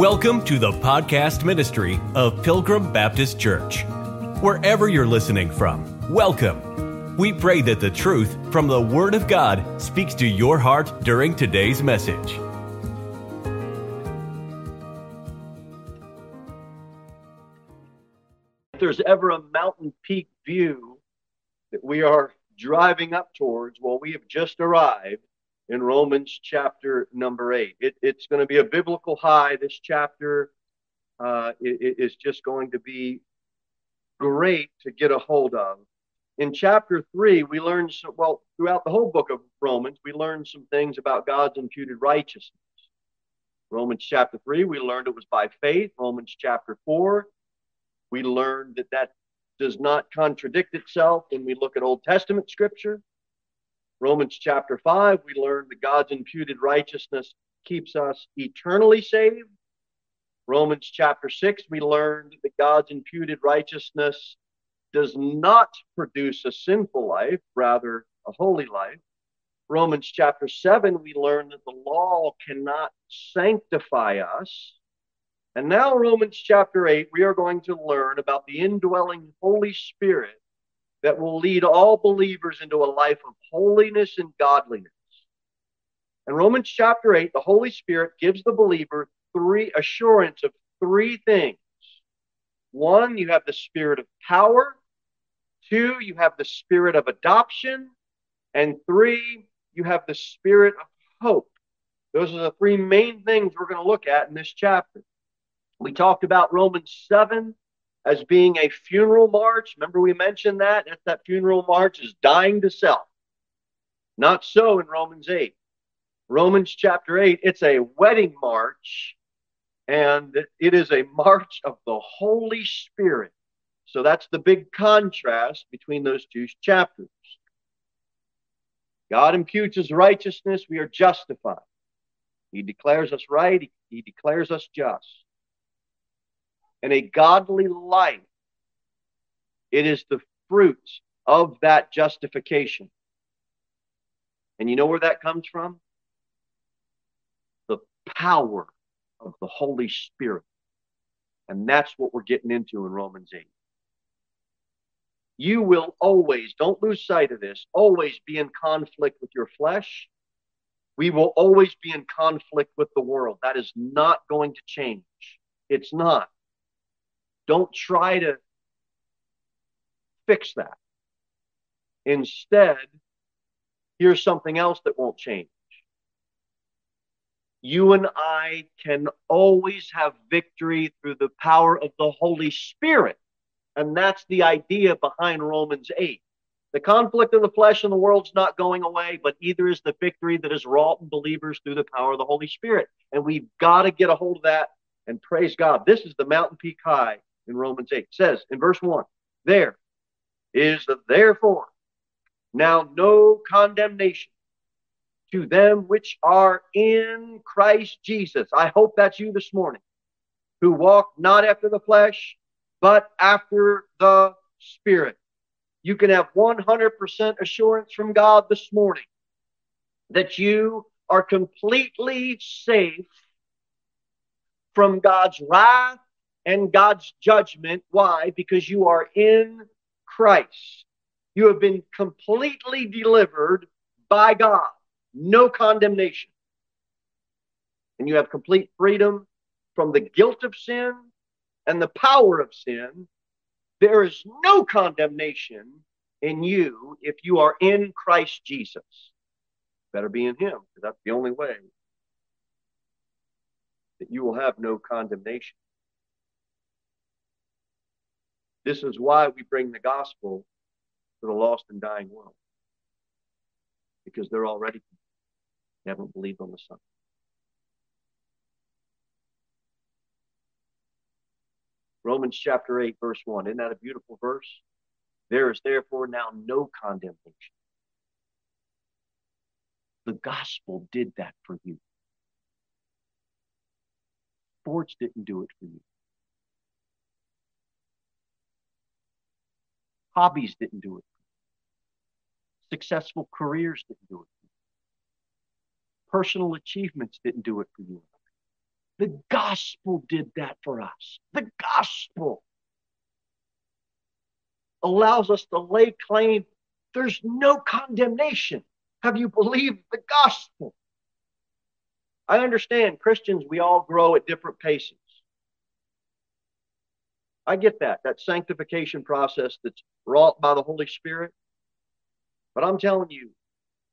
Welcome to the podcast ministry of Pilgrim Baptist Church. Wherever you're listening from, welcome. We pray that the truth from the Word of God speaks to your heart during today's message. If there's ever a mountain peak view that we are driving up towards, well, we have just arrived in Romans chapter number eight. It, it's going to be a biblical high. This chapter uh, is just going to be great to get a hold of. In chapter three, we learn, some, well, throughout the whole book of Romans, we learn some things about God's imputed righteousness. Romans chapter three, we learned it was by faith. Romans chapter four, we learned that that does not contradict itself when we look at Old Testament scripture. Romans chapter 5, we learn that God's imputed righteousness keeps us eternally saved. Romans chapter 6, we learned that God's imputed righteousness does not produce a sinful life, rather, a holy life. Romans chapter 7, we learn that the law cannot sanctify us. And now, Romans chapter 8, we are going to learn about the indwelling Holy Spirit that will lead all believers into a life of holiness and godliness. In Romans chapter 8, the Holy Spirit gives the believer three assurance of three things. One, you have the spirit of power. Two, you have the spirit of adoption. And three, you have the spirit of hope. Those are the three main things we're going to look at in this chapter. We talked about Romans 7 as being a funeral march. Remember, we mentioned that? That funeral march is dying to self. Not so in Romans 8. Romans chapter 8, it's a wedding march, and it is a march of the Holy Spirit. So that's the big contrast between those two chapters. God imputes his righteousness, we are justified. He declares us right, he declares us just and a godly life. It is the fruit of that justification. And you know where that comes from? The power of the Holy Spirit. And that's what we're getting into in Romans 8. You will always, don't lose sight of this, always be in conflict with your flesh. We will always be in conflict with the world. That is not going to change. It's not. Don't try to fix that. Instead, here's something else that won't change. You and I can always have victory through the power of the Holy Spirit. And that's the idea behind Romans 8. The conflict of the flesh and the world's not going away, but either is the victory that is wrought in believers through the power of the Holy Spirit. And we've got to get a hold of that and praise God. This is the mountain peak high in Romans 8. Says in verse 1, there is the therefore now no condemnation to them which are in Christ Jesus. I hope that's you this morning, who walk not after the flesh, but after the Spirit. You can have 100% assurance from God this morning that you are completely safe from God's wrath and God's judgment. Why? Because you are in Christ. You have been completely delivered by God, no condemnation. And you have complete freedom from the guilt of sin and the power of sin. There is no condemnation in you if you are in Christ Jesus. Better be in Him, because that's the only way that you will have no condemnation. This is why we bring the gospel to the lost and dying world. Because they're already they haven't believed on the Son. Romans chapter 8, verse 1. Isn't that a beautiful verse? There is therefore now no condemnation. The gospel did that for you. Sports didn't do it for you. Hobbies didn't do it. Successful careers didn't do it. Personal achievements didn't do it for you. The gospel did that for us. The gospel allows us to lay claim. There's no condemnation. Have you believed the gospel? I understand Christians, we all grow at different paces. I get that, that sanctification process that's wrought by the Holy Spirit. But I'm telling you,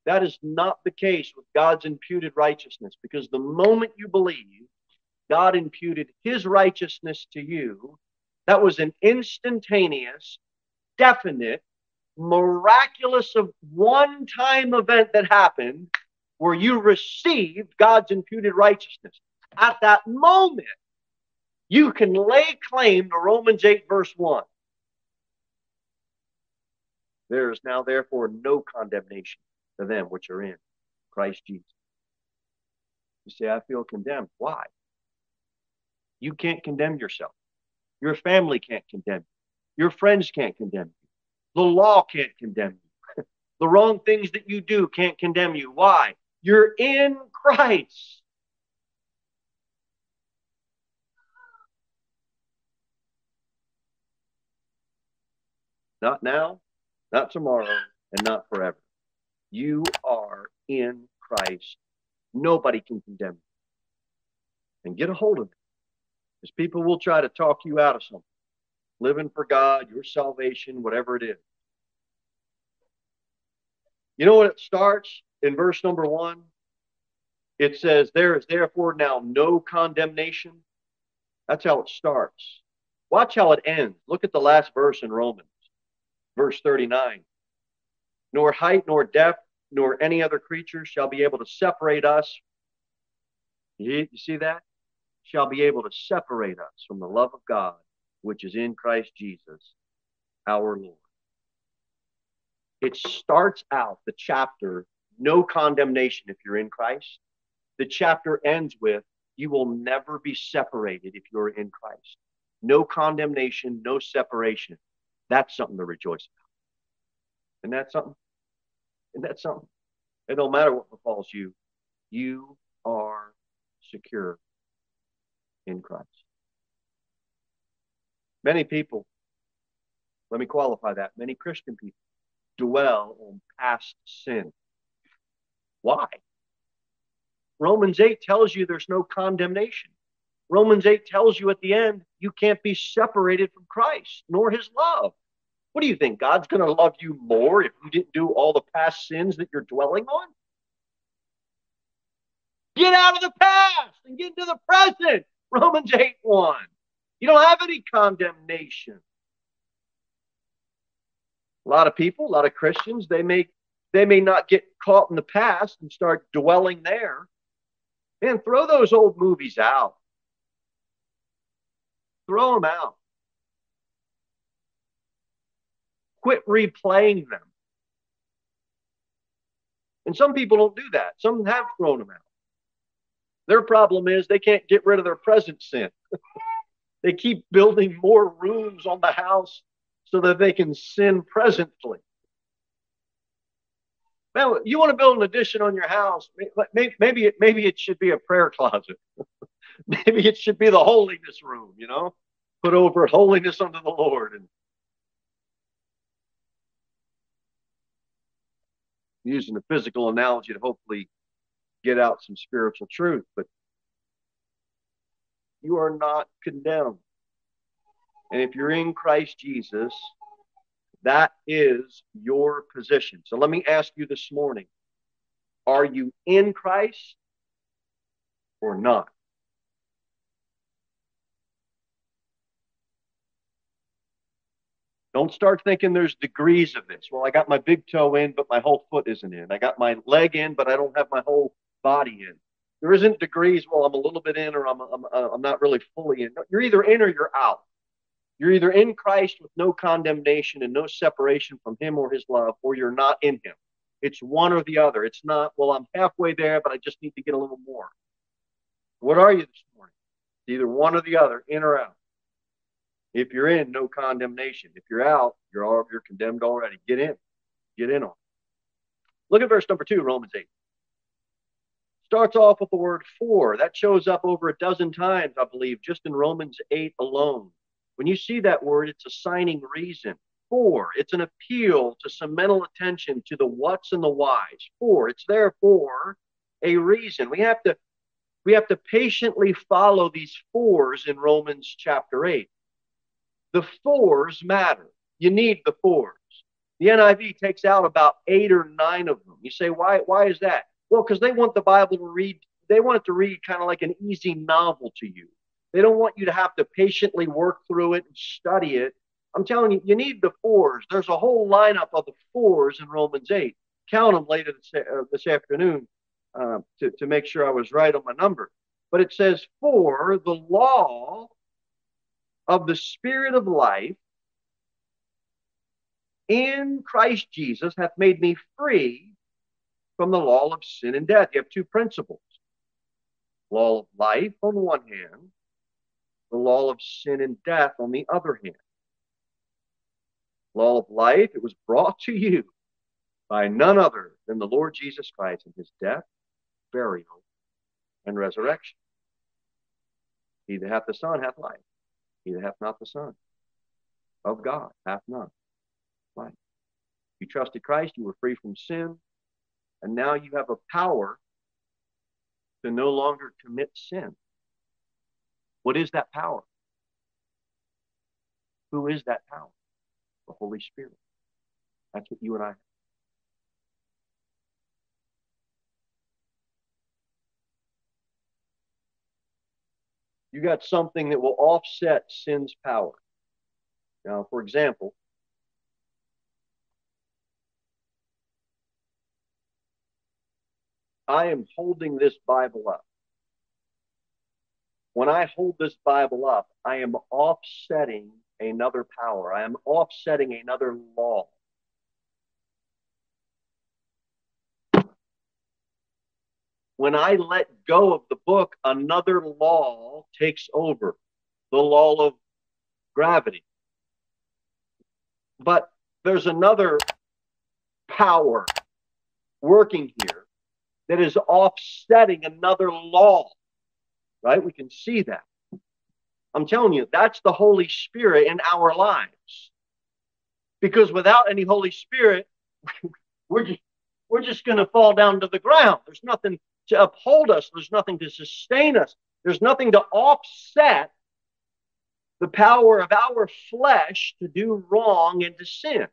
that is not the case with God's imputed righteousness because the moment you believe God imputed his righteousness to you, that was an instantaneous, definite, miraculous of one time event that happened where you received God's imputed righteousness. At that moment, you can lay claim to Romans 8, verse 1. There is now, therefore, no condemnation to them which are in Christ Jesus. You say, I feel condemned. Why? You can't condemn yourself. Your family can't condemn you. Your friends can't condemn you. The law can't condemn you. the wrong things that you do can't condemn you. Why? You're in Christ. Not now, not tomorrow, and not forever. You are in Christ. Nobody can condemn you. And get a hold of it. Because people will try to talk you out of something. Living for God, your salvation, whatever it is. You know what it starts in verse number one? It says, There is therefore now no condemnation. That's how it starts. Watch how it ends. Look at the last verse in Romans, verse 39 nor height, nor depth, nor any other creature shall be able to separate us. You, see that? Shall be able to separate us from the love of God, which is in Christ Jesus, our Lord. It starts out the chapter, no condemnation if you're in Christ. The chapter ends with, you will never be separated if you're in Christ. No condemnation, no separation. That's something to rejoice about. Isn't that something? Isn't that something? It don't matter what befalls you, you are secure in Christ. Many people, let me qualify that, many Christian people dwell on past sin. Why? Romans 8 tells you there's no condemnation. Romans 8 tells you at the end you can't be separated from Christ nor his love. What do you think? God's going to love you more if you didn't do all the past sins that you're dwelling on? Get out of the past and get into the present. Romans 8 1. You don't have any condemnation. A lot of people, a lot of Christians, they may they may not get caught in the past and start dwelling there. Man, throw those old movies out. Throw them out. Quit replaying them. And some people don't do that. Some have thrown them out. Their problem is they can't get rid of their present sin. they keep building more rooms on the house so that they can sin presently. Man, you want to build an addition on your house? Maybe, maybe it maybe it should be a prayer closet. maybe it should be the holiness room. You know, put over holiness unto the Lord and using a physical analogy to hopefully get out some spiritual truth, but you are not condemned. And if you're in Christ Jesus, that is your position. So let me ask you this morning are you in Christ or not? Don't start thinking there's degrees of this. Well, I got my big toe in, but my whole foot isn't in. I got my leg in, but I don't have my whole body in. There isn't degrees. Well, I'm a little bit in, or I'm I'm uh, I'm not really fully in. You're either in or you're out. You're either in Christ with no condemnation and no separation from Him or His love, or you're not in Him. It's one or the other. It's not. Well, I'm halfway there, but I just need to get a little more. What are you this morning? Either one or the other, in or out. If you're in, no condemnation. If you're out, you're all, you're condemned already. Get in. Get in on. Look at verse number two, Romans 8. Starts off with the word for. That shows up over a dozen times, I believe, just in Romans 8 alone. When you see that word, it's assigning reason. For, it's an appeal to some mental attention to the what's and the whys. For, it's there for a reason. We have to we have to patiently follow these fours in Romans chapter 8. The fours matter. You need the fours. The NIV takes out about eight or nine of them. You say, why, why is that? Well, because they want the Bible to read, they want it to read kind of like an easy novel to you. They don't want you to have to patiently work through it and study it. I'm telling you, you need the fours. There's a whole lineup of the fours in Romans 8. Count them later this, uh, this afternoon uh, to, to make sure I was right on my number. But it says, For the law of the Spirit of life in Christ Jesus hath made me free from the law of sin and death. You have two principles law of life on one hand, the law of sin and death on the other hand. Law of life, it was brought to you by none other than the Lord Jesus Christ in his death, burial, and resurrection. He that hath the Son hath life. He that hath not the Son of God hath none life. You trusted Christ, you were free from sin, and now you have a power to no longer commit sin. What is that power? Who is that power? The Holy Spirit. That's what you and I have. You got something that will offset sin's power. Now, for example, I am holding this Bible up. When I hold this Bible up, I am offsetting another power. I am offsetting another law. When I let go of the book, another law takes over the law of gravity. But there's another power working here that is offsetting another law, right? We can see that. I'm telling you, that's the Holy Spirit in our lives. Because without any Holy Spirit, we're just, we're just going to fall down to the ground. There's nothing to uphold us, there's nothing to sustain us, there's nothing to offset the power of our flesh to do wrong and to sin.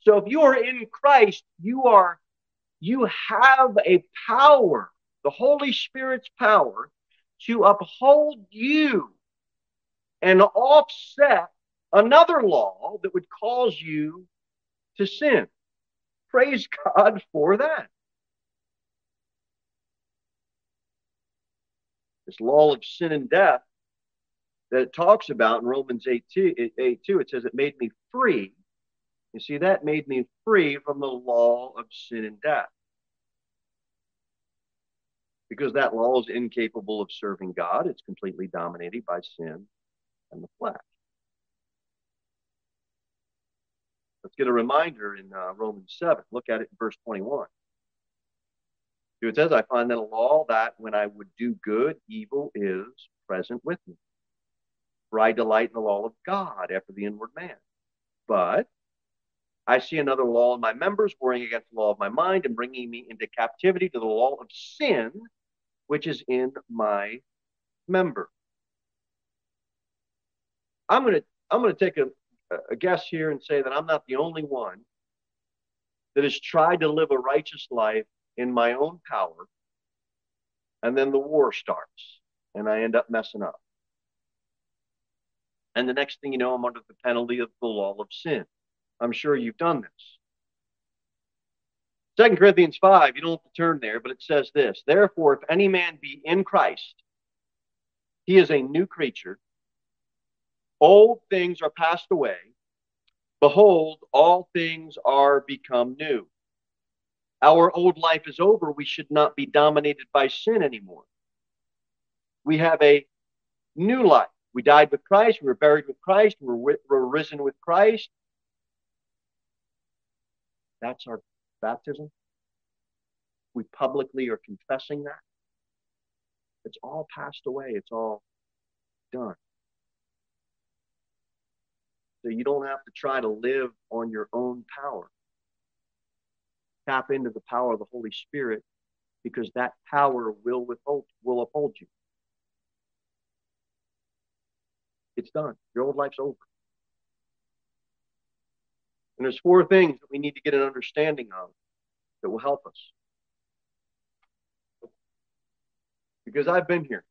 So if you are in Christ, you are you have a power, the Holy Spirit's power, to uphold you and offset another law that would cause you to sin. Praise God for that. This law of sin and death that it talks about in Romans 8 2, 8 2, it says, It made me free you see, that made me free from the law of sin and death. Because that law is incapable of serving God, it's completely dominated by sin and the flesh. Let's get a reminder in uh, Romans 7. Look at it in verse 21. It says, I find that a law that when I would do good, evil is present with me. For I delight in the law of God after the inward man. But I see another law in my members, warring against the law of my mind and bringing me into captivity to the law of sin, which is in my member. I'm going to I'm going to take a, a guess here and say that I'm not the only one that has tried to live a righteous life in my own power, and then the war starts, and I end up messing up. And the next thing you know, I'm under the penalty of the law of sin. I'm sure you've done this. Second Corinthians 5, you don't have to turn there, but it says this Therefore, if any man be in Christ, he is a new creature. Old things are passed away. Behold, all things are become new. Our old life is over. We should not be dominated by sin anymore. We have a new life. We died with Christ. We were buried with Christ. We were, we're risen with Christ. That's our baptism. we publicly are confessing that, it's all passed away. It's all done. So you don't have to try to live on your own power. Tap into the power of the Holy Spirit because that power will withhold will uphold you. It's done. Your old life's over. And there's four things that we need to get an understanding of that will help us. Because I've been here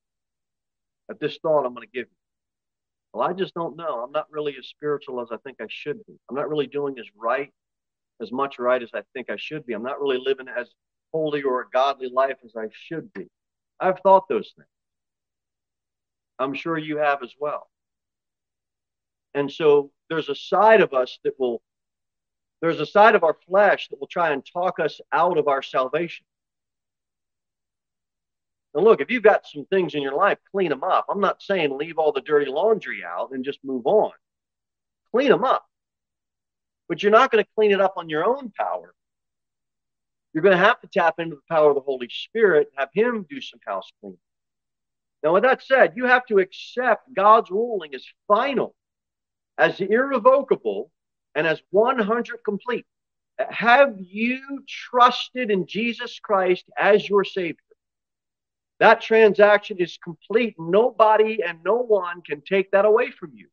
at this thought I'm going to give you. Well, I just don't know. I'm not really as spiritual as I think I should be. I'm not really doing as right, as much right as I think I should be. I'm not really living as holy or a godly life as I should be. I've thought those things. I'm sure you have as well. And so there's a side of us that will, there's a side of our flesh that will try and talk us out of our salvation. And look, if you've got some things in your life, clean them up. I'm not saying leave all the dirty laundry out and just move on. Clean them up. But you're not going to clean it up on your own power. You're going to have to tap into the power of the Holy Spirit and have Him do some house cleaning. Now, with that said, you have to accept God's ruling as final, as irrevocable, and as 100 complete. Have you trusted in Jesus Christ as your Savior? That transaction is complete. Nobody and no one can take that away from you.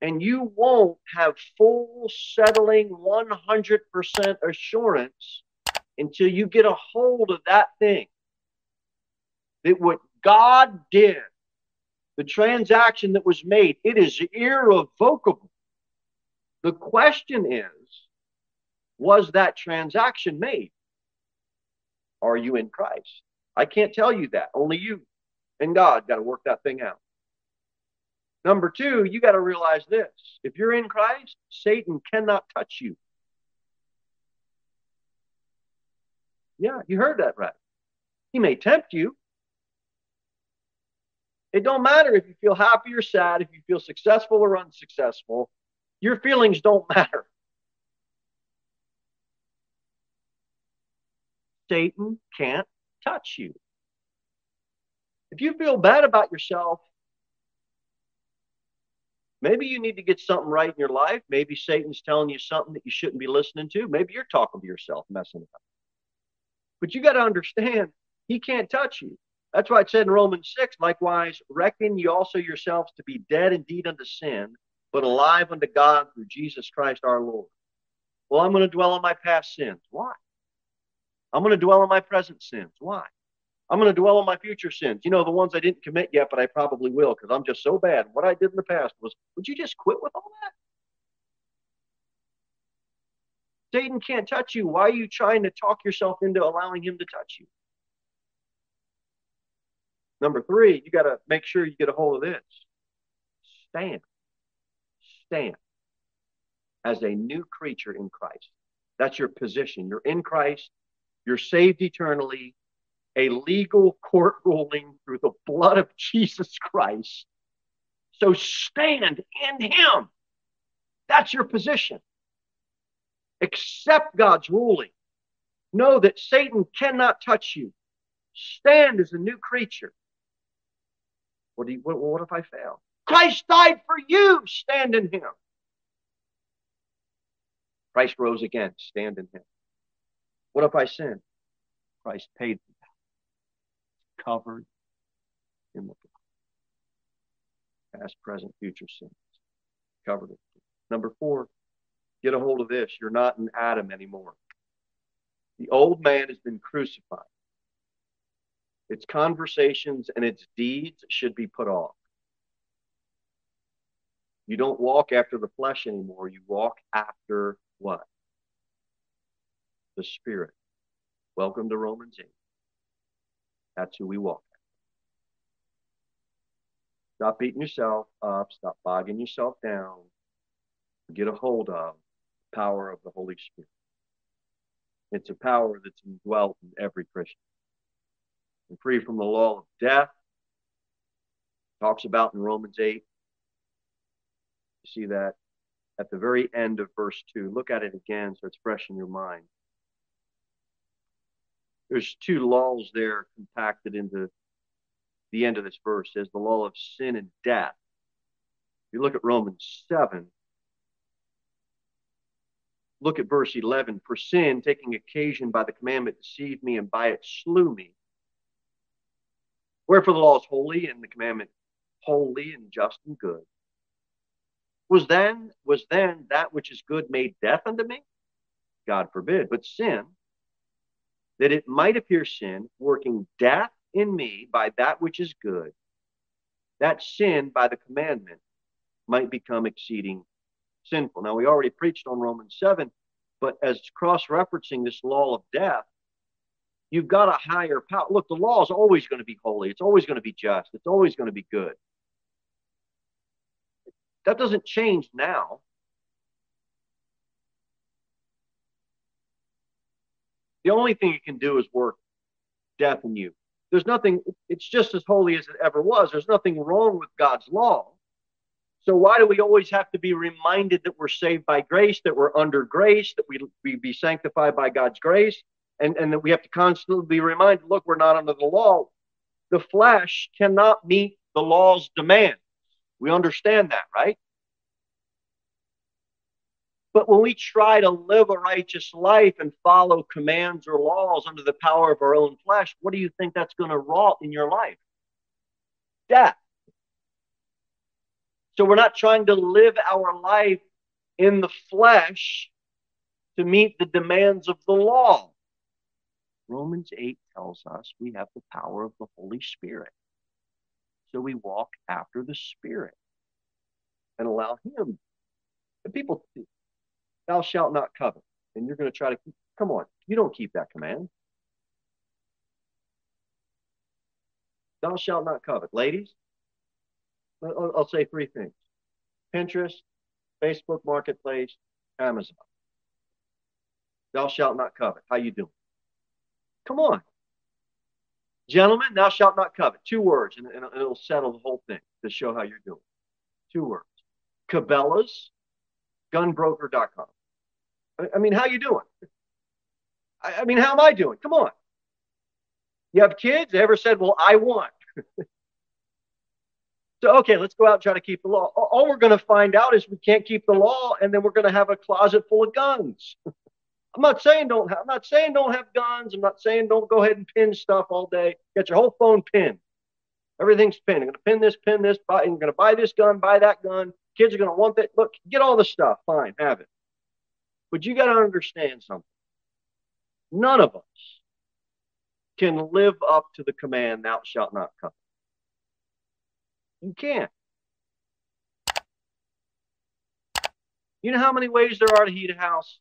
And you won't have full, settling, 100% assurance until you get a hold of that thing. That what God did, the transaction that was made, it is irrevocable. The question is, was that transaction made? Are you in Christ? I can't tell you that. Only you and God got to work that thing out. Number two, you got to realize this if you're in Christ, Satan cannot touch you. Yeah, you heard that right. He may tempt you. It don't matter if you feel happy or sad, if you feel successful or unsuccessful. Your feelings don't matter. Satan can't touch you. If you feel bad about yourself, maybe you need to get something right in your life. Maybe Satan's telling you something that you shouldn't be listening to. Maybe you're talking to yourself, messing up. But you got to understand, he can't touch you. That's why it said in Romans 6, likewise, reckon you also yourselves to be dead indeed unto sin, but alive unto God through Jesus Christ our Lord. Well, I'm going to dwell on my past sins. Why? I'm going to dwell on my present sins. Why? I'm going to dwell on my future sins. You know, the ones I didn't commit yet, but I probably will because I'm just so bad. What I did in the past was, would you just quit with all that? Satan can't touch you. Why are you trying to talk yourself into allowing him to touch you? Number three, you got to make sure you get a hold of this. Stand. Stand as a new creature in Christ. That's your position. You're in Christ. You're saved eternally, a legal court ruling through the blood of Jesus Christ. So stand in Him. That's your position. Accept God's ruling. Know that Satan cannot touch you. Stand as a new creature. What, do you, what, what if I fail? Christ died for you. Stand in Him. Christ rose again. Stand in Him. What if I sin? Christ paid. Covered in the blood. Past, present, future sins. Covered it. Number four, get a hold of this. You're not an Adam anymore. The old man has been crucified. Its conversations and its deeds should be put off. You don't walk after the flesh anymore. You walk after what? The Spirit. Welcome to Romans 8. That's who we walk. Stop beating yourself up. Stop bogging yourself down. Get a hold of the power of the Holy Spirit. It's a power that's indwelt in every Christian. And free from the law of death. Talks about in Romans 8. You see that at the very end of verse 2. Look at it again so it's fresh in your mind. There's two laws there compacted into the end of this verse. There's the law of sin and death. If you look at Romans 7, look at verse 11. For sin, taking occasion by the commandment, deceived me, and by it slew me. Wherefore the law is holy, and the commandment holy and just and good. Was then was then that which is good made death unto me? God forbid. But sin, that it might appear sin, working death in me by that which is good, that sin by the commandment might become exceeding sinful. Now, we already preached on Romans 7, but as cross referencing this law of death, you've got a higher power. Look, the law is always going to be holy, it's always going to be just, it's always going to be good. That doesn't change now. The only thing it can do is work death in you. There's nothing, it's just as holy as it ever was. There's nothing wrong with God's law. So why do we always have to be reminded that we're saved by grace, that we're under grace, that we, we be sanctified by God's grace, and, and that we have to constantly be reminded, look, we're not under the law. The flesh cannot meet the law's demands. We understand that, right? But when we try to live a righteous life and follow commands or laws under the power of our own flesh, what do you think that's going to wrought in your life? Death. So we're not trying to live our life in the flesh to meet the demands of the law. Romans 8 tells us we have the power of the Holy Spirit. So we walk after the Spirit and allow Him. And people thou shalt not covet. And you're going to try to keep, come on, you don't keep that command. Thou shalt not covet. Ladies, I'll, I'll say three things Pinterest, Facebook Marketplace, Amazon. Thou shalt not covet. How you doing? Come on. Gentlemen, thou shalt not covet. Two words, and, and it'll settle the whole thing to show how you're doing. Two words. Cabela's, gunbroker.com. I mean, how you doing? I, I mean, how am I doing? Come on. You have kids? They ever said, well, I want. so, okay, let's go out and try to keep the law. All we're going to find out is we can't keep the law, and then we're going to have a closet full of guns. I'm not saying don't have, I'm not saying don't have guns. I'm not saying don't go ahead and pin stuff all day. Get your whole phone pinned. Everything's pinned. I'm going to pin this, pin this, buy, I'm going to buy this gun, buy that gun. Kids are going to want that. Look, get all the stuff. Fine, have it. But you got to understand something. None of us can live up to the command, thou shalt not covet. You can't. You know how many ways there are to heat a house?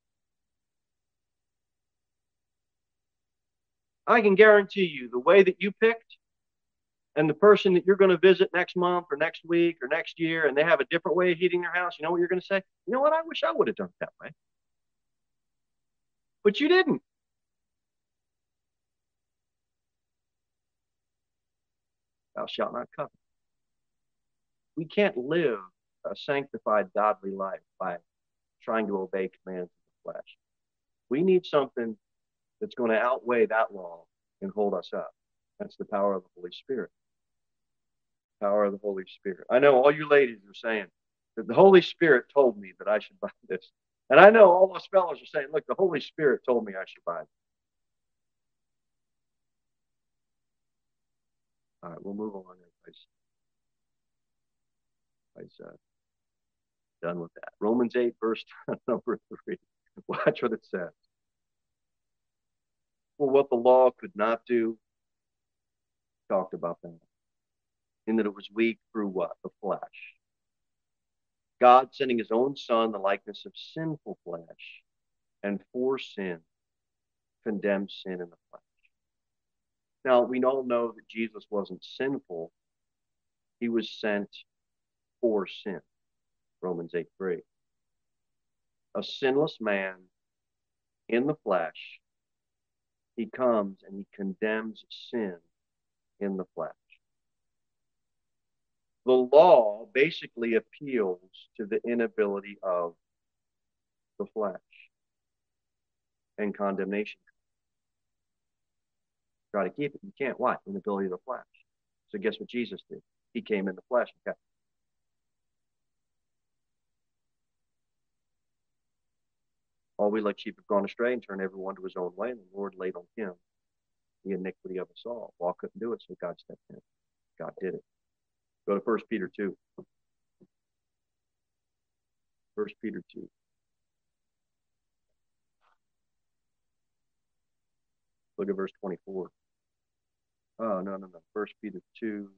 I can guarantee you the way that you picked and the person that you're going to visit next month or next week or next year and they have a different way of heating their house, you know what you're going to say? You know what? I wish I would have done it that way but you didn't. Thou shalt not covet. We can't live a sanctified, godly life by trying to obey commands of the flesh. We need something that's going to outweigh that law and hold us up. That's the power of the Holy Spirit. Power of the Holy Spirit. I know all you ladies are saying that the Holy Spirit told me that I should buy this. And I know all those fellows are saying, look, the Holy Spirit told me I should buy it. All right, we'll move on. Everybody's uh, done with that. Romans 8, verse number 3. Watch what it says. Well, what the law could not do, talked about that. In that it was weak through what? The flesh. God sending his own son, the likeness of sinful flesh, and for sin, condemned sin in the flesh. Now, we all know that Jesus wasn't sinful. He was sent for sin. Romans 8 3. A sinless man in the flesh, he comes and he condemns sin in the flesh the law basically appeals to the inability of the flesh and condemnation. Try to keep it. You can't. Why? Inability of the flesh. So guess what Jesus did? He came in the flesh. Okay. All we like sheep have gone astray and turned everyone to his own way, and the Lord laid on him the iniquity of us all. Paul couldn't do it, so God stepped in. God did it. Go to First Peter 2. First Peter 2. Look at verse 24. Oh, no, no, no. First Peter 2.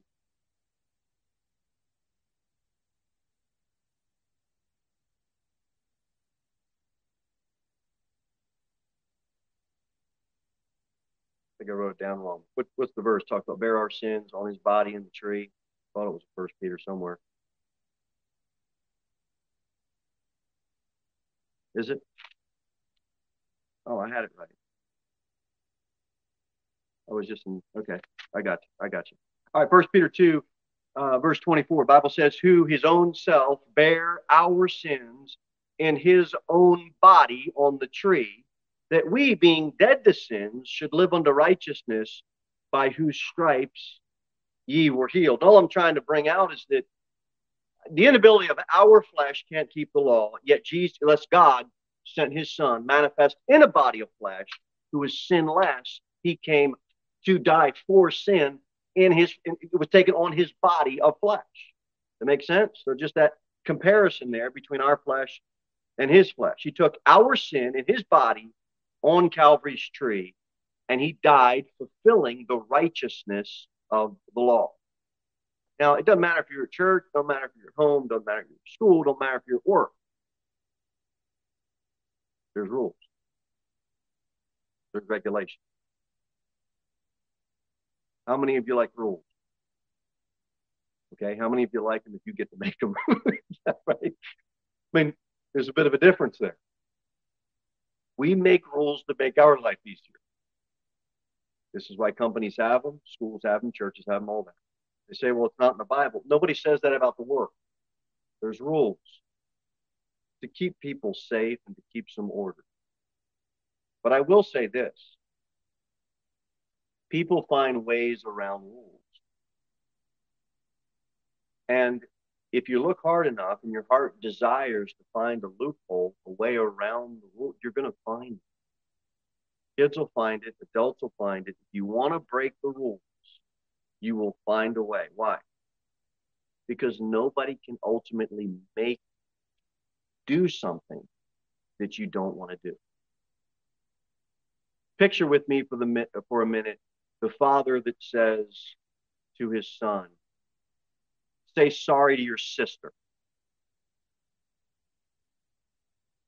I think I wrote it down wrong. What, what's the verse? Talk about bear our sins on his body in the tree. Thought it was First Peter somewhere. Is it? Oh, I had it right. I was just in, okay. I got you. I got you. All right, First Peter 2, uh, verse 24. Bible says, Who his own self bare our sins in his own body on the tree, that we, being dead to sins, should live unto righteousness, by whose stripes ye were healed. All I'm trying to bring out is that the inability of our flesh can't keep the law, yet Jesus, unless God sent his son manifest in a body of flesh who is sinless, he came to die for sin in his it was taken on his body of flesh. That makes sense? So just that comparison there between our flesh and his flesh. He took our sin in his body on Calvary's tree, and he died fulfilling the righteousness of the law. Now, it doesn't matter if you're at church, don't matter if you're at home, don't matter if you're at school, don't matter if you're at work. There's rules. There's regulations. How many of you like rules? Okay, how many of you like them if you get to make them? right? I mean, there's a bit of a difference there. We make rules to make our life easier. This is why companies have them, schools have them, churches have them, all that. They say, well, it's not in the Bible. Nobody says that about the work. There's rules to keep people safe and to keep some order. But I will say this people find ways around rules. And if you look hard enough and your heart desires to find a loophole, a way around the rule, you're going to find it. Kids will find it, adults will find it. If you want to break the rules, you will find a way. Why? Because nobody can ultimately make do something that you don't want to do. Picture with me for the for a minute the father that says to his son, "Say sorry to your sister."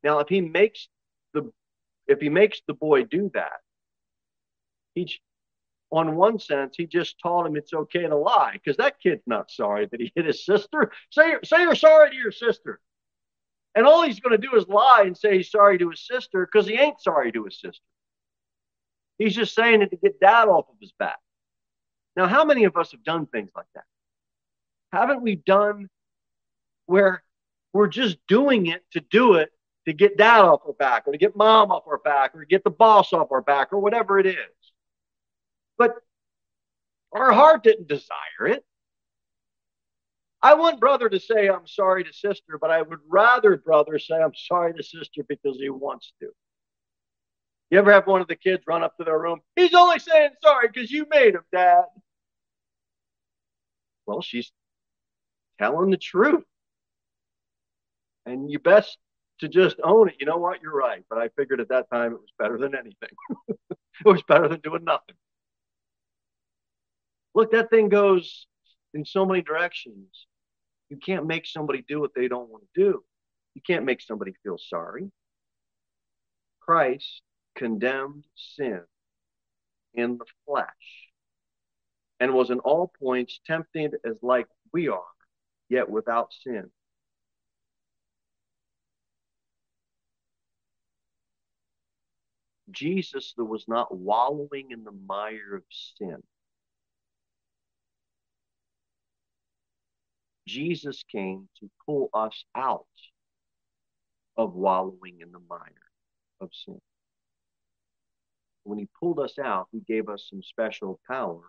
Now, if he makes the if he makes the boy do that, he on one sense, he just taught him it's okay to lie because that kid's not sorry that he hit his sister. Say, say you're sorry to your sister. And all he's going to do is lie and say he's sorry to his sister because he ain't sorry to his sister. He's just saying it to get dad off of his back. Now, how many of us have done things like that? Haven't we done where we're just doing it to do it to get dad off our back or to get mom off our back or to get the boss off our back or whatever it is? But our heart didn't desire it. I want brother to say, I'm sorry to sister, but I would rather brother say, I'm sorry to sister because he wants to. You ever have one of the kids run up to their room? He's only saying sorry because you made him, Dad. Well, she's telling the truth. And you best to just own it. You know what? You're right. But I figured at that time it was better than anything. it was better than doing nothing. Look, that thing goes in so many directions. You can't make somebody do what they don't want to do. You can't make somebody feel sorry. Christ condemned sin in the flesh and was in all points tempted as like we are, yet without sin. Jesus that was not wallowing in the mire of sin. Jesus came to pull us out of wallowing in the mire of sin. When he pulled us out, he gave us some special power,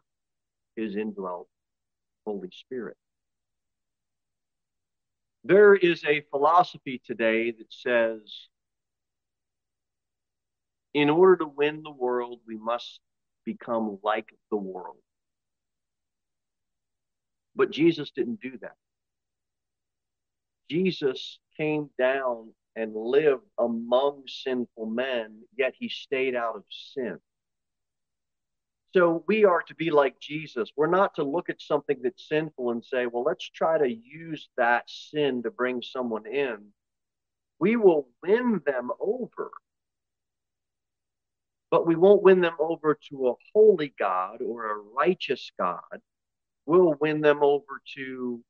his indwelt Holy Spirit. There is a philosophy today that says in order to win the world, we must become like the world. But Jesus didn't do that. Jesus came down and lived among sinful men, yet he stayed out of sin. So we are to be like Jesus. We're not to look at something that's sinful and say, well, let's try to use that sin to bring someone in. We will win them over, but we won't win them over to a holy God or a righteous God. We'll win them over to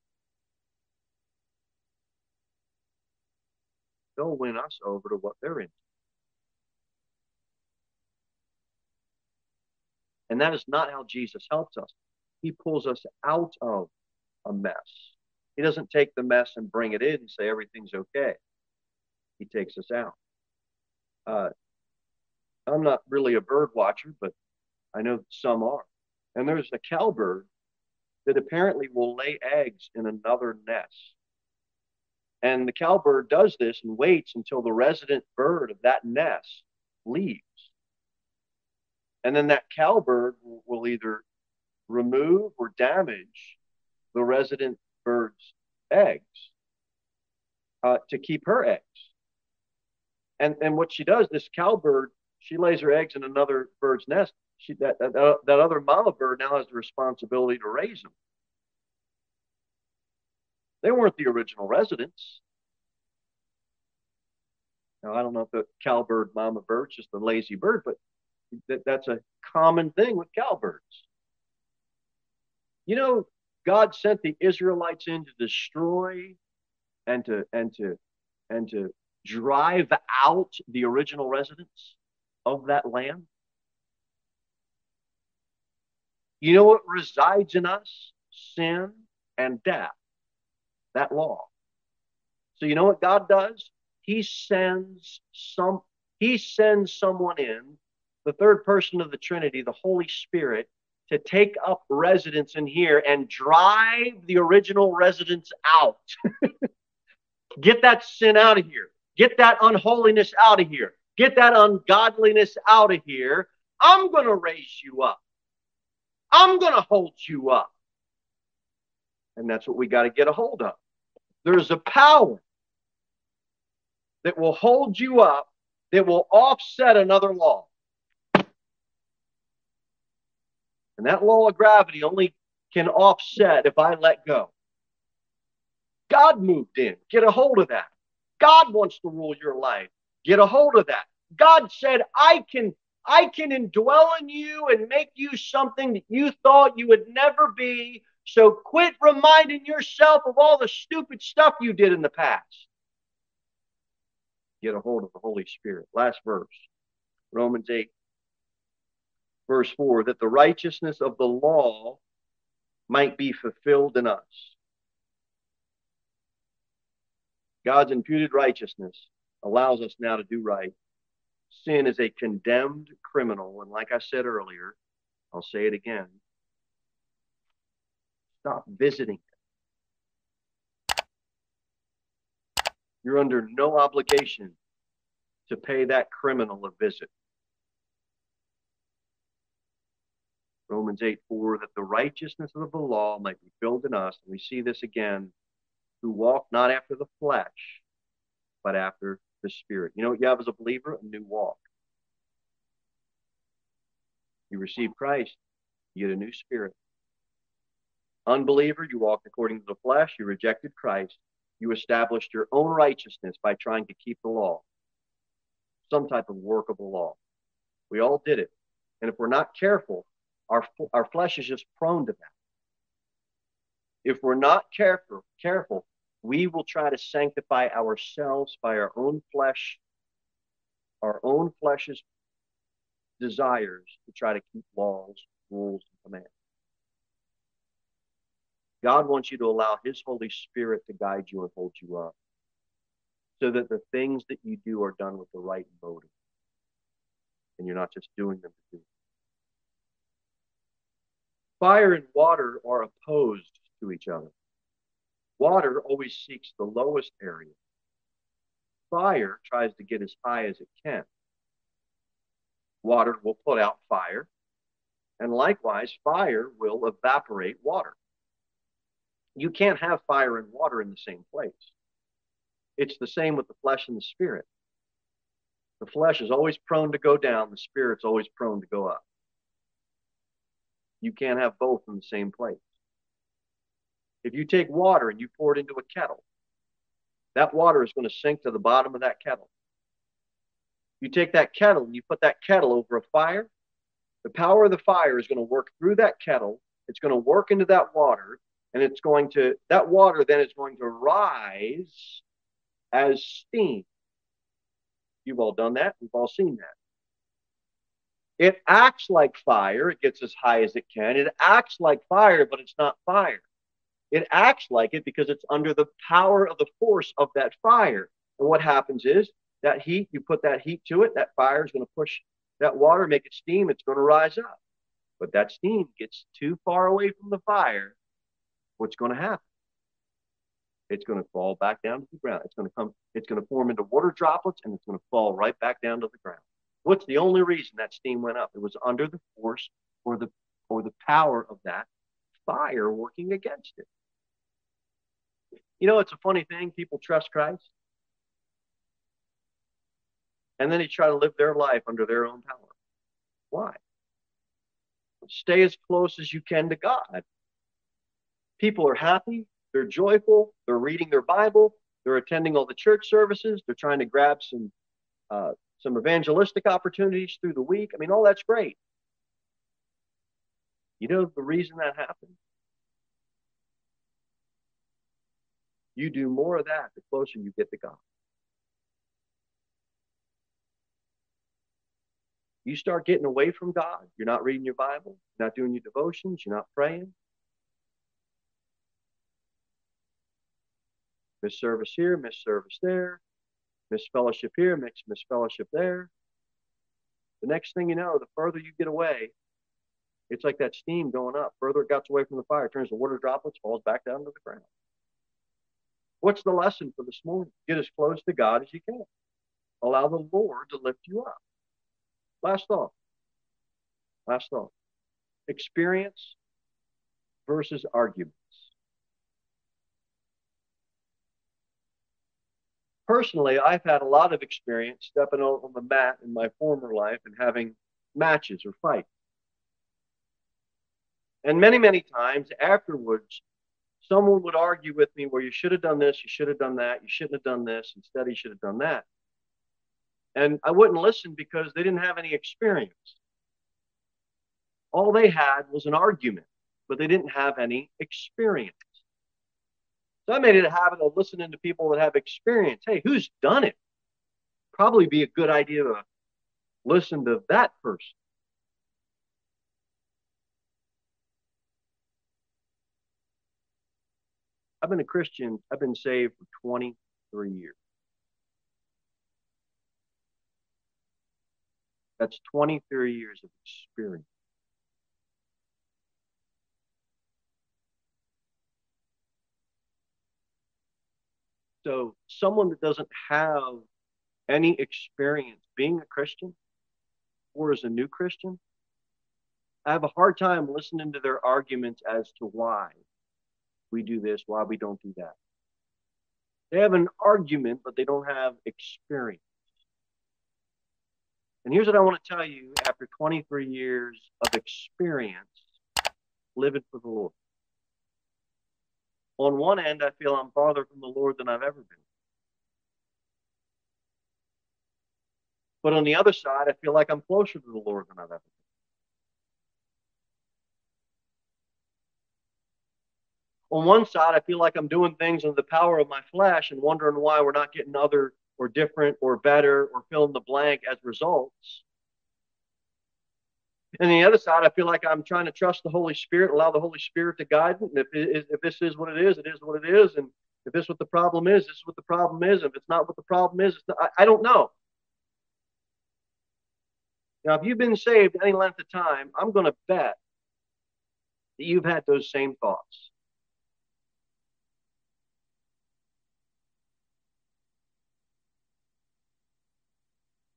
they'll win us over to what they're in. And that is not how Jesus helps us. He pulls us out of a mess. He doesn't take the mess and bring it in and say everything's okay. He takes us out. Uh, I'm not really a bird watcher, but I know that some are. And there's a cowbird that apparently will lay eggs in another nest. And the cowbird does this and waits until the resident bird of that nest leaves. And then that cowbird will either remove or damage the resident bird's eggs uh, to keep her eggs. And, and what she does, this cowbird, she lays her eggs in another bird's nest. She, that, that, uh, that other mama bird now has the responsibility to raise them. They weren't the original residents. Now, I don't know if the cowbird mama bird's just a lazy bird, but that, that's a common thing with cowbirds. You know, God sent the Israelites in to destroy and to and to and to drive out the original residents of that land. You know what resides in us? Sin and death that law. So you know what God does? He sends some he sends someone in, the third person of the Trinity, the Holy Spirit, to take up residence in here and drive the original residents out. Get that sin out of here. Get that unholiness out of here. Get that ungodliness out of here. I'm going to raise you up. I'm going to hold you up. And that's what we got to get a hold of. There's a power that will hold you up that will offset another law. And that law of gravity only can offset if I let go. God moved in. Get a hold of that. God wants to rule your life. Get a hold of that. God said, I can I can indwell in you and make you something that you thought you would never be so quit reminding yourself of all the stupid stuff you did in the past. Get a hold of the Holy Spirit. Last verse, Romans 8, verse 4 that the righteousness of the law might be fulfilled in us. God's imputed righteousness allows us now to do right. Sin is a condemned criminal. And like I said earlier, I'll say it again Stop visiting You're under no obligation to pay that criminal a visit. Romans 8 4, that the righteousness of the law might be filled in us. And we see this again, who walk not after the flesh, but after the Spirit. You know what you have as a believer? A new walk. You receive Christ, you get a new spirit. Unbeliever, you walked according to the flesh, you rejected Christ, you established your own righteousness by trying to keep the law, some type of workable law. We all did it. And if we're not careful, our, our flesh is just prone to that. If we're not careful, careful, we will try to sanctify ourselves by our own flesh, our own flesh's desires to try to keep laws, rules, and commands. God wants you to allow His Holy Spirit to guide you and hold you up. so that the things that you do are done with the right motive. And you're not just doing them to do. Fire and water are opposed to each other. Water always seeks the lowest area. Fire tries to get as high as it can. Water will put out fire, and likewise, fire will evaporate water. You can't have fire and water in the same place. It's the same with the flesh and the spirit. The flesh is always prone to go down, the spirit's always prone to go up. You can't have both in the same place. If you take water and you pour it into a kettle, that water is going to sink to the bottom of that kettle. You take that kettle and you put that kettle over a fire, the power of the fire is going to work through that kettle. It's going to work into that water, and it's going to, that water then is going to rise as steam. You've all done that. We've all seen that. It acts like fire. It gets as high as it can. It acts like fire, but it's not fire. It acts like it because it's under the power of the force of that fire. And what happens is that heat, you put that heat to it, that fire is going to push that water, make it steam, it's going to rise up. But that steam gets too far away from the fire, what's going to happen? It's going to fall back down to the ground. It's going to come, it's going to form into water droplets and it's going to fall right back down to the ground. What's the only reason that steam went up? It was under the force or the or the power of that fire working against it. You know, it's a funny thing. People trust Christ. And then they try to live their life under their own power. Why? Stay as close as you can to God. People are happy, they're joyful, they're reading their Bible, they're attending all the church services, they're trying to grab some uh, some evangelistic opportunities through the week. I mean, all that's great. You know the reason that happens? You do more of that the closer you get to God. You start getting away from God. You're not reading your Bible, you're not doing your devotions, you're not praying. Miss service here, miss service there, miss fellowship here, miss, miss fellowship there. The next thing you know, the further you get away, it's like that steam going up. Further it gets away from the fire, turns to water droplets, falls back down to the ground. What's the lesson for this morning? Get as close to God as you can. Allow the Lord to lift you up. Last thought. Last thought. Experience versus arguments. Personally, I've had a lot of experience stepping out on the mat in my former life and having matches or fights. And many, many times afterwards, someone would argue with me, well, you should have done this, you should have done that, you shouldn't have done this, instead, you should have done that. And I wouldn't listen because they didn't have any experience. All they had was an argument, but they didn't have any experience. So I made it a habit of listening to people that have experience. Hey, who's done it? Probably be a good idea to listen to that person. I've been a Christian, I've been saved for 23 years. That's 23 years of experience. So, someone that doesn't have any experience being a Christian or as a new Christian, I have a hard time listening to their arguments as to why we do this, why we don't do that. They have an argument, but they don't have experience. And here's what I want to tell you after 23 years of experience living for the Lord. On one end, I feel I'm farther from the Lord than I've ever been. But on the other side, I feel like I'm closer to the Lord than I've ever been. On one side, I feel like I'm doing things in the power of my flesh and wondering why we're not getting other or different or better or fill in the blank as results. And the other side, I feel like I'm trying to trust the Holy Spirit, allow the Holy Spirit to guide me. And if, if this is what it is, it is what it is. And If this is what the problem is, this is what the problem is. If it's not what the problem is, not, I, I don't know. Now, if you've been saved any length of time, I'm going to bet that you've had those same thoughts.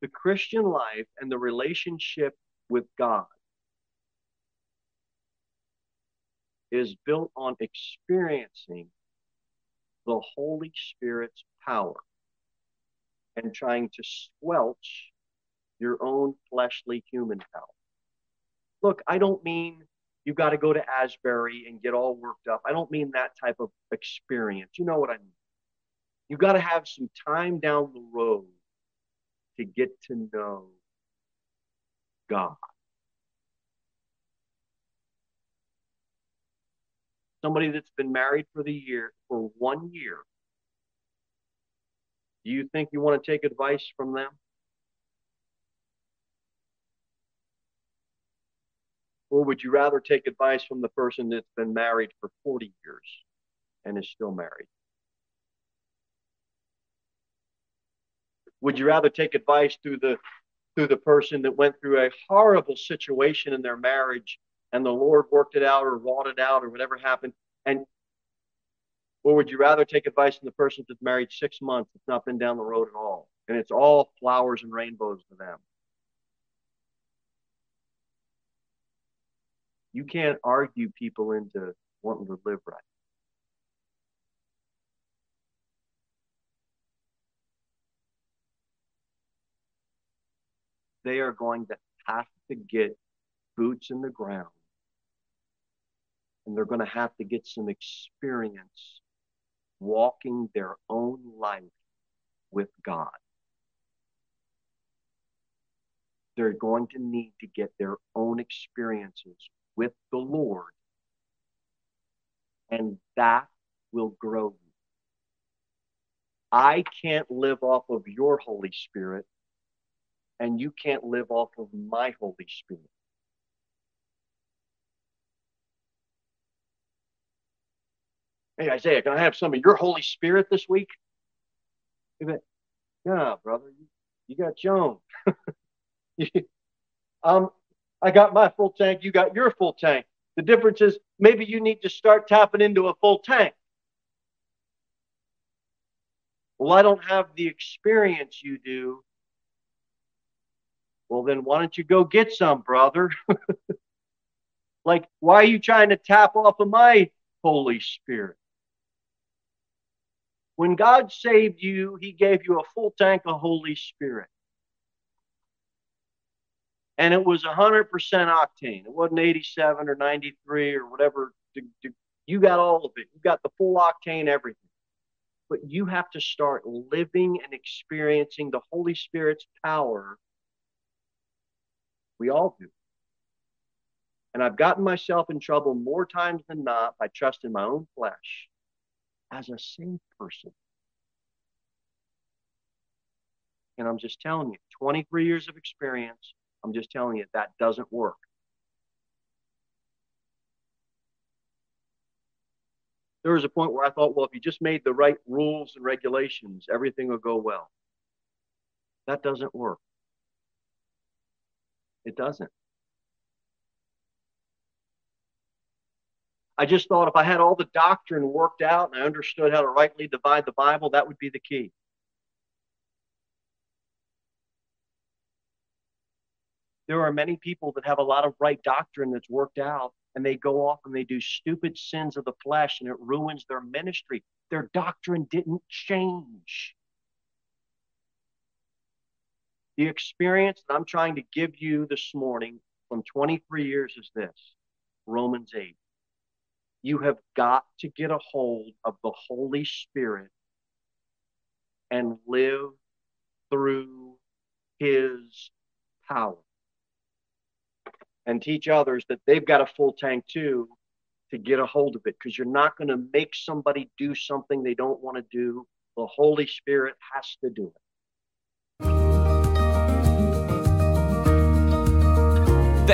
The Christian life and the relationship with God is built on experiencing the Holy Spirit's power and trying to squelch your own fleshly human power. Look, I don't mean you've got to go to Asbury and get all worked up. I don't mean that type of experience. You know what I mean? You've got to have some time down the road to get to know God. Somebody that's been married for the year for one year. Do you think you want to take advice from them? Or would you rather take advice from the person that's been married for 40 years and is still married? Would you rather take advice through the through the person that went through a horrible situation in their marriage and the Lord worked it out or wrought it out or whatever happened? And or would you rather take advice from the person that's married six months, that's not been down the road at all, and it's all flowers and rainbows to them? You can't argue people into wanting to live right. They are going to have to get boots in the ground and they're going to have to get some experience walking their own life with God. They're going to need to get their own experiences with the Lord, and that will grow you. I can't live off of your Holy Spirit, and you can't live off of my Holy Spirit. Hey, Isaiah, can I have some of your Holy Spirit this week? Yeah, brother, you, you got Joan. um, I got my full tank, you got your full tank. The difference is maybe you need to start tapping into a full tank. Well, I don't have the experience you do. Well, then why don't you go get some, brother? like, why are you trying to tap off of my Holy Spirit? When God saved you, He gave you a full tank of Holy Spirit and it was 100% octane. It wasn't 87 or 93 or whatever. You got all of it. You got the full octane everything. But you have to start living and experiencing the Holy Spirit's power. We all do. And I've gotten myself in trouble more times than not by trusting my own flesh as a saved person. And I'm just telling you, 23 years of experience, I'm just telling you that doesn't work. There was a point where I thought, well, if you just made the right rules and regulations, everything will go well. That doesn't work. It doesn't. I just thought if I had all the doctrine worked out and I understood how to rightly divide the Bible, that would be the key. there are many people that have a lot of right doctrine that's worked out and they go off and they do stupid sins of the flesh and it ruins their ministry. Their doctrine didn't change. The experience that I'm trying to give you this morning from 23 years is this Romans 8. You have got to get a hold of the Holy Spirit and live through his power and teach others that they've got a full tank too to get a hold of it because you're not going to make somebody do something they don't want to do. The Holy Spirit has to do it.